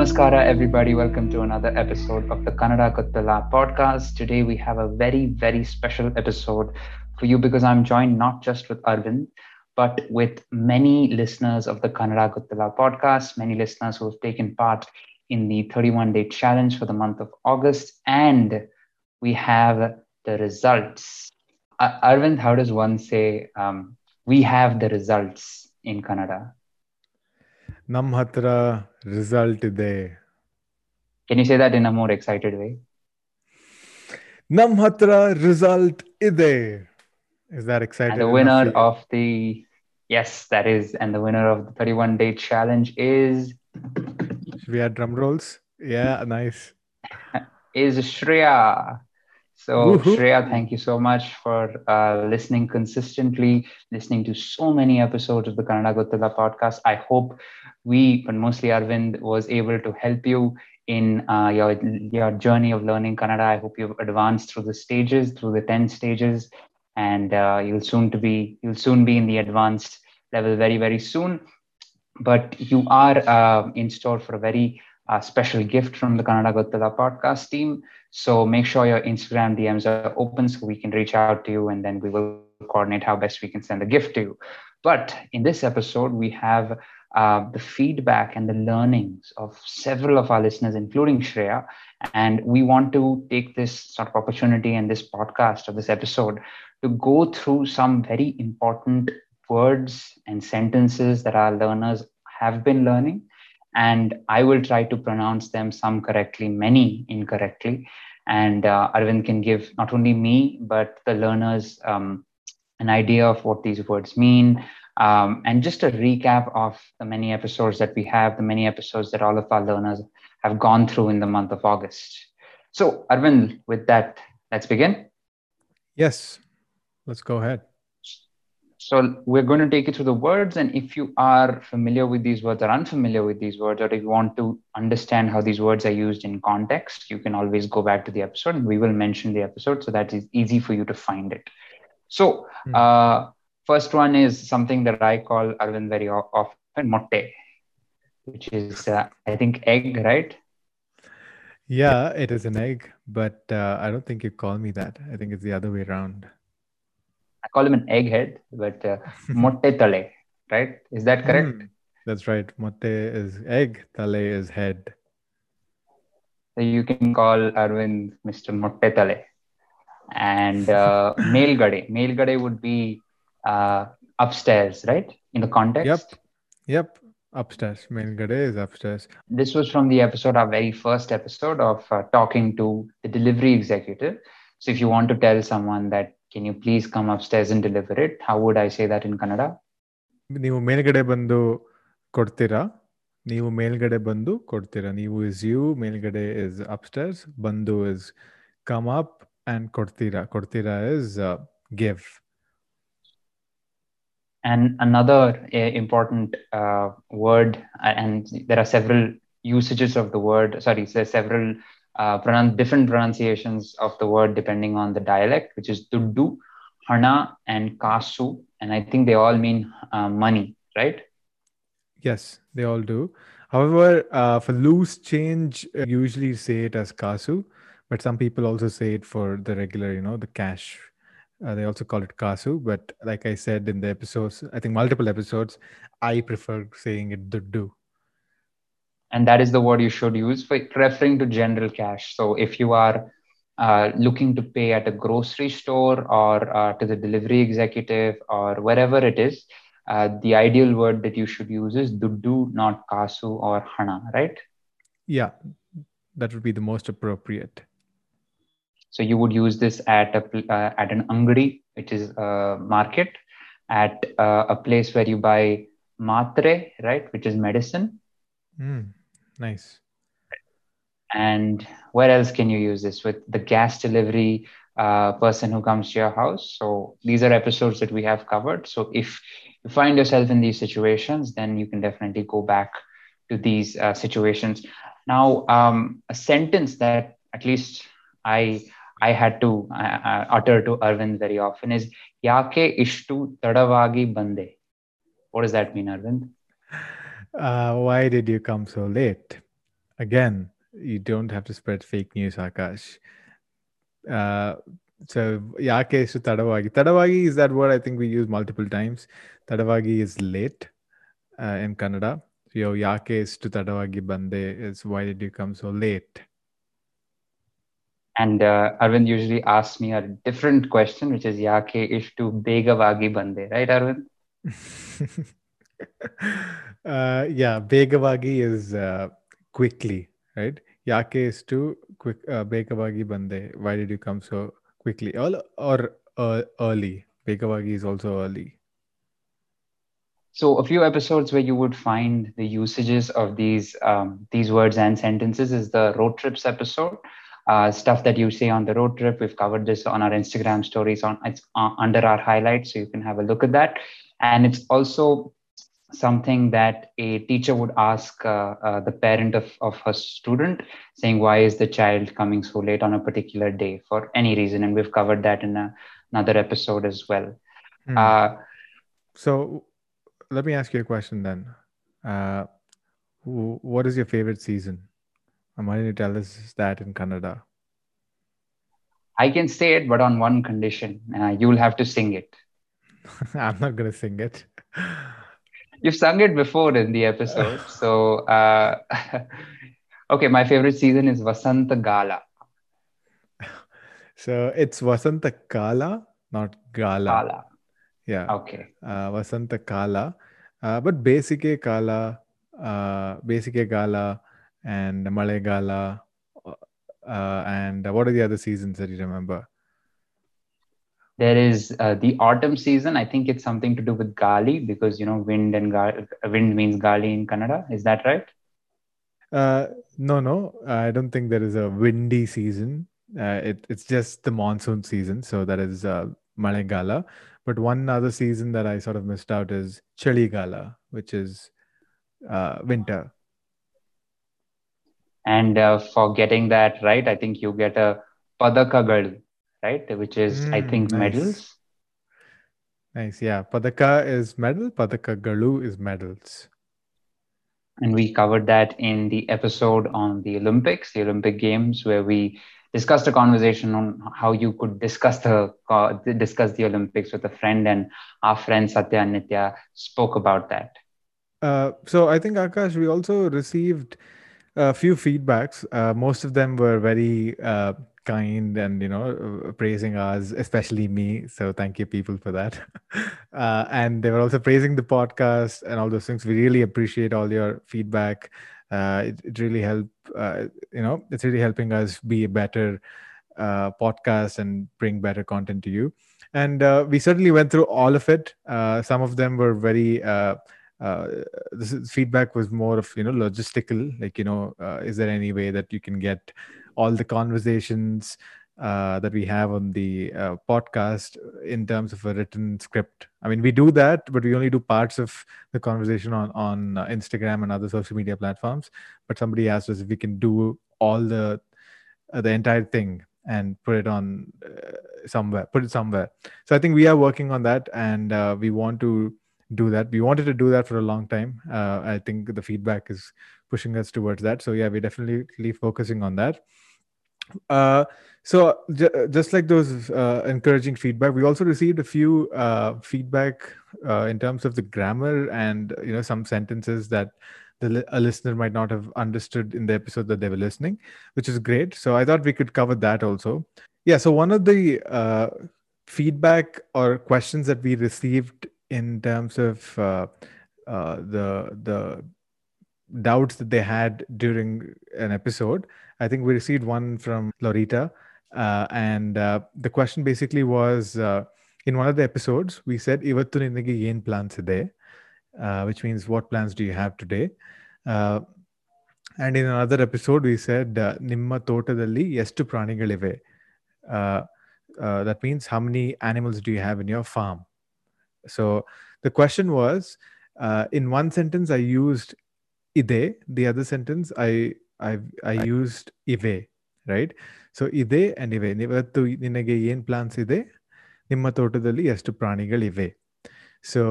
Namaskara, everybody. Welcome to another episode of the Kannada Gottilla podcast. Today, we have a very, very special episode for you because I'm joined not just with Arvind, but with many listeners of the Kannada Gottilla podcast, many listeners who have taken part in the 31 day challenge for the month of August. And we have the results. Arvind, how does one say um, we have the results in Kannada? ನಮ್ಮ ಹತ್ರ result ಇದೆ Can you say that in a more excited way? ನಮ್ಮ ಹತ್ರ result ಇದೆ is that And excited the winner of the yes, that is, and the winner of the 31 day challenge is we had drum rolls yeah nice is Shreya. So Woohoo. Shreya, thank you so much for uh, listening consistently, listening to so many episodes of the Kannada Gottilla podcast. I hope we, but mostly Arvind, was able to help you in uh, your your journey of learning Kannada. I hope you've advanced through the stages, through the 10 stages, and uh, you'll soon to be you'll soon be in the advanced level very very soon. But you are uh, in store for a very uh, special gift from the Kannada Gottilla podcast team. So make sure your Instagram DMs are open so we can reach out to you and then we will coordinate how best we can send the gift to you. But in this episode, we have uh, the feedback and the learnings of several of our listeners, including Shreya. And we want to take this sort of opportunity and this podcast or this episode to go through some very important words and sentences that our learners have been learning and I will try to pronounce them some correctly, many incorrectly. And uh, Arvind can give not only me, but the learners um, an idea of what these words mean. Um, and just a recap of the many episodes that we have, the many episodes that all of our learners have gone through in the month of August. So, Arvind, with that, let's begin. yes let's go ahead So we're going to take you through the words, and if you are familiar with these words or unfamiliar with these words, or if you want to understand how these words are used in context, you can always go back to the episode, and we will mention the episode so that is easy for you to find it. So, Hmm. uh, first one is something that I call Arvind very often motte, which is uh, I think egg, right? yeah it is an egg but uh, i don't think you call me that i think it's the other way around I call him an egghead, but uh, motte tale, right? Is that correct? Mm, that's right. Motte is egg, tale is head. So you can call Arvind Mr. Motte tale. And uh, Mailgade. Mailgade would be uh, upstairs, right? In the context. Yep. Yep. Upstairs. Mailgade is upstairs. This was from the episode, our very first episode of uh, talking to the delivery executive. So if you want to tell someone that can you please come upstairs and deliver it? How would I say that in Kannada? ನೀವು ಮೇಲ್ಗಡೆ ಬಂದು ಕೊಡ್ತೀರಾ ನೀವು ಮೇಲ್ಗಡೆ ಬಂದು ಕೊಡ್ತೀರಾ ನೀವು is you ಮೇಲ್ಗಡೆ ಇಸ್ ಅಪ್ಸ್ಟರ್ಸ್ ಬಂದು ಇಸ್ ಕಮ್ ಅಪ್ ಅಂಡ್ ಕೊಡ್ತೀರಾ ಕೊಡ್ತೀರಾ is give And another uh, important uh, word, uh, and there are several usages of the word. Sorry, there are several uh, pronun- different pronunciations of the word depending on the dialect, which is tuddu, hana, and kasu. And I think they all mean uh, money, right? Yes, they all do. However, uh, for loose change, uh, usually say it as kasu, but some people also say it for the regular, you know, the cash. Uh, they also call it kasu. But like I said in the episodes, I think multiple episodes, I prefer saying it duddu. And that is the word you should use for referring to general cash. So if you are uh, looking to pay at a grocery store or uh, to the delivery executive or wherever it is uh, the ideal word that you should use is duddu not kasu or hana right? Yeah, that would be the most appropriate. so you would use this at a uh, at an angadi which is a market at uh, a place where you buy matre right which is medicine. Mm, nice. and where else can you use this? With the gas delivery uh, person who comes to your house? So these are episodes that we have covered. So if you find yourself in these situations then you can definitely go back to these uh, situations. Now um, a sentence that at least i i had to uh, uh, utter to arvind very often is yake ishtu tadavagi bande. What does that mean arvind Uh, why did you come so late? again you don't have to spread fake news akash. Uh, so yake is to tadavagi. Tadavagi is that word i think we use multiple times? Tadavagi is late uh, in kannada. Yo yake is to tadavagi bande is why did you come so late? And uh, Arvind usually asks me a different question, which is Yake ishtu begavagi bande, right, Arvind? uh, yeah, begavagi is uh, quickly, right? Yake is to quick uh, begavagi bande. Why did you come so quickly? Or, or uh, early. Begavagi is also early. So a few episodes where you would find the usages of these um, these words and sentences is the road trips episode uh, stuff that you see on the road trip. We've covered this on our Instagram stories on it's uh, under our highlights, so you can have a look at that. And it's also something that a teacher would ask uh, uh, the parent of, of her student saying why is the child coming so late on a particular day for any reason and we've covered that in a, another episode as well hmm. uh, so let me ask you a question then uh, what is your favorite season I'm going to tell us that in Kannada. I can say it, but on one condition. Uh, you'll have to sing it. I'm not going to sing it. You've sung it before in the episode. so, uh, okay, my favorite season is Vasanta Gala. So it's Vasanta Kala, not Gala. Kala. Yeah. Okay. Uh, Vasanta Kala. Uh, but Besike Kala, uh, Besike Gala, and Malegala. Uh, and what are the other seasons that you remember? There is uh, the autumn season. I think it's something to do with Gali because you know wind and ga- wind means Gali in Kannada. Is that right? Uh, no, no. I don't think there is a windy season. Uh, it, it's just the monsoon season. So that is uh, Malegala. But one other season that I sort of missed out is Chaligala, which is uh, winter. And uh, for getting that right, I think you get a Padaka right? Which is, mm, I think, nice. medals. Nice. Yeah. Padaka is medal, Padaka Galu is medals. And we covered that in the episode on the Olympics, the Olympic Games, where we discussed a conversation on how you could discuss the uh, discuss the Olympics with a friend, and our friend Satya and Nitya spoke about that. Uh, so I think Akash, we also received a few feedbacks. Uh, most of them were very uh, kind and you know uh, praising us, especially me. So thank you, people, for that. uh, and they were also praising the podcast and all those things. We really appreciate all your feedback. Uh, it, it really helped. Uh, you know, it's really helping us be a better uh, podcast and bring better content to you. And uh, we certainly went through all of it. Some of them were very uh, this feedback was more of you know logistical like you know uh, is there any way that you can get all the conversations uh, that we have on the uh, podcast in terms of a written script? I mean we do that but we only do parts of the conversation on on uh, instagram and other social media platforms. But somebody asked us if we can do all the uh, the entire thing and put it on somewhere put it somewhere. So i think we are working on that and we want to do that. We wanted to do that for a long time. Uh, I think the feedback is pushing us towards that. So yeah, we're definitely focusing on that. Uh, so j- just like those uh, encouraging feedback, we also received a few uh, feedback uh, in terms of the grammar and you know some sentences that the a listener might not have understood in the episode that they were listening, which is great. So I thought we could cover that also. Yeah. So one of the uh, feedback or questions that we received in terms of uh, uh, the the doubts that they had during an episode. I think we received one from Lorita, uh, and uh, the question basically was uh, in one of the episodes we said "Ivattu yen plans ide," uh, which means what plans do you have today? and in another episode we said "Nimma totadalli yeshtu pranigalive." that means how many animals do you have in your farm? So the question was, uh, in one sentence I used ide, the other sentence I I I used ive, right? So ide and ive. ಇವತ್ತು ನಿನಗೆ ಏನ್ plants ಇದೆ ನಿಮ್ಮ ತೋಟದಲ್ಲಿ ಎಷ್ಟು ಪ್ರಾಣಿಗಳಿವೆ so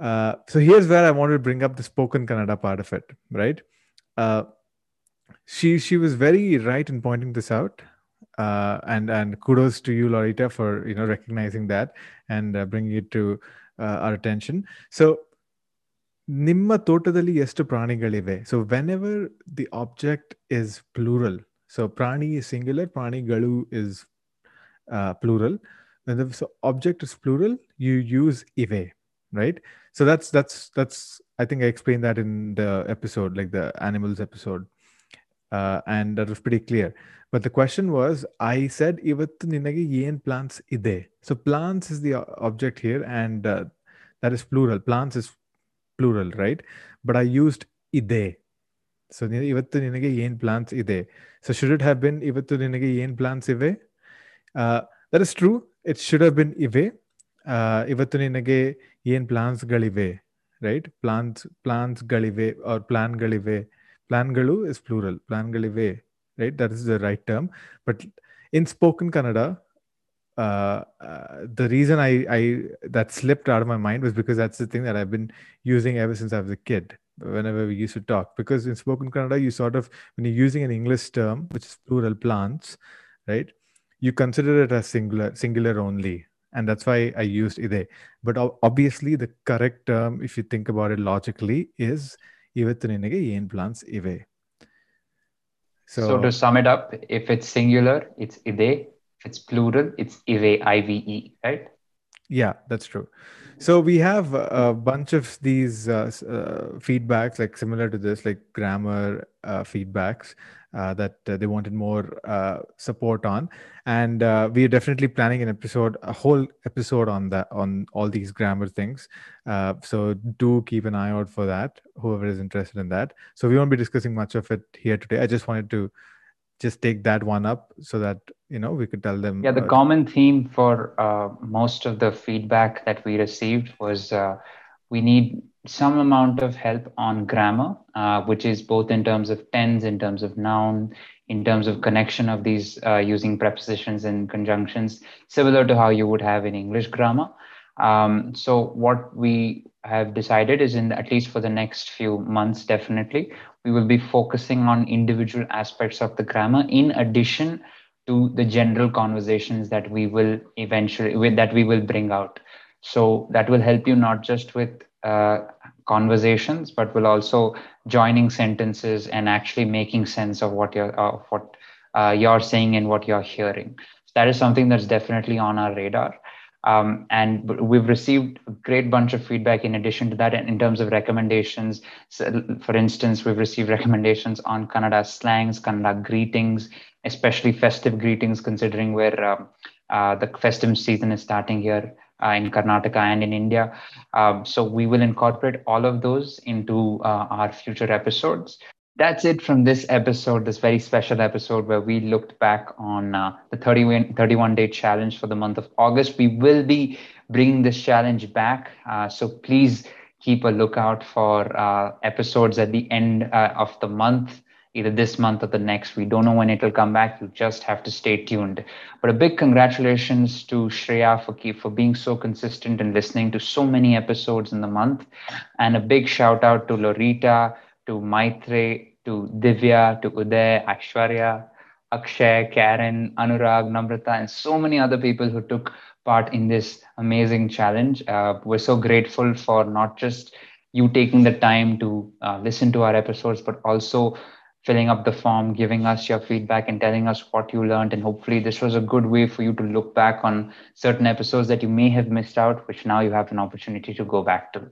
uh, so here's where I wanted to bring up the spoken Kannada part of it, right? Uh, she she was very right in pointing this out uh, and and kudos to you lorita for you know recognizing that and uh, bringing it to uh, our attention so ನಿಮ್ಮ ತೋಟದಲ್ಲಿ ಎಷ್ಟು ಪ್ರಾಣಿಗಳಿವೆ so when ever the object is plural so ಪ್ರಾಣಿ singular ಪ್ರಾಣಿಗಳು is plural when the so object is plural you use ive right so that's that's that's i think i explained that in the episode like the animals episode uh, and that was pretty clear. But the question was, I said, Ivattu ninage yen plants ide. So plants is the object here, and uh, that is plural. Plants is plural, right? But I used ide. So Ivattu ninage yen plants ide. So should it have been Ivattu ninage yen plants ive? Uh, that is true. It should have been ive. Uh, Ivattu yen plants galive, right? Plants plants galive or plant galive. Plangalu is plural, Plangalive, right? That is the right term. But in spoken Kannada, uh, uh, the reason I, that slipped out of my mind was because that's the thing that I've been using ever since I was a kid. Whenever we used to talk, because in spoken Kannada, you sort of when you're using an English term, which is plural plants, right? You consider it as singular, singular only, and that's why I used ide. But obviously, the correct term, if you think about it logically, is ivattuninage yen plants ive. So, so to sum it up, if it's singular, it's ide. If it's plural, it's ive, I-V-E, right? Yeah, that's true. So we have a bunch of these uh, uh, feedbacks, like similar to this, like grammar uh, feedbacks uh, that uh, they wanted more uh, support on, and we are definitely planning an episode, a whole episode on that, on all these grammar things. so do keep an eye out for that. Whoever is interested in that. So we won't be discussing much of it here today. I just wanted to just take that one up so that you know we could tell them yeah the uh, common theme for uh, most of the feedback that we received was uh, we need some amount of help on grammar uh, which is both in terms of tense in terms of noun in terms of connection of these uh, using prepositions and conjunctions similar to how you would have in english grammar. Um, so what we have decided is in at least for the next few months definitely we will be focusing on individual aspects of the grammar. In addition to the general conversations that we will eventually that we will bring out. So that will help you not just with uh, conversations but will also joining sentences and actually making sense of what you're uh, what uh, you're saying and what you're hearing. So that is something that's definitely on our radar um, and we've received a great bunch of feedback in addition to that in terms of recommendations. So, for instance, we've received recommendations on Kannada slangs, Kannada greetings, especially festive greetings, considering where um, uh, the festive season is starting here uh, in Karnataka and in India. Um, so we will incorporate all of those into uh, our future episodes that's it from this episode, this very special episode where we looked back on uh, the 31, 31 day challenge for the month of August. We will be bringing this challenge back. Uh, so please keep a lookout for uh, episodes at the end uh, of the month, either this month or the next. We don't know when it will come back. You just have to stay tuned. But a big congratulations to Shreya for, keep, for being so consistent and listening to so many episodes in the month. And a big shout out to Lorita to Maitre, to Divya, to Uday, Aishwarya, Akshay, Karen, Anurag, Namrata, and so many other people who took part in this amazing challenge. Uh, we're so grateful for not just you taking the time to uh, listen to our episodes, but also filling up the form, giving us your feedback, and telling us what you learned. And hopefully, this was a good way for you to look back on certain episodes that you may have missed out, which now you have an opportunity to go back to.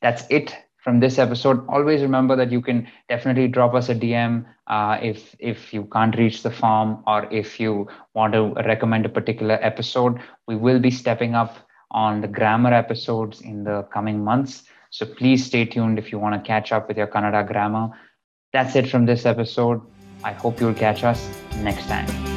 That's it from this episode. Always remember that you can definitely drop us a dm uh, if if you can't reach the farm or if you want to recommend a particular episode. We will be stepping up on the grammar episodes in the coming months. So please stay tuned if you want to catch up with your kannada grammar. That's it from this episode. I hope you'll catch us next time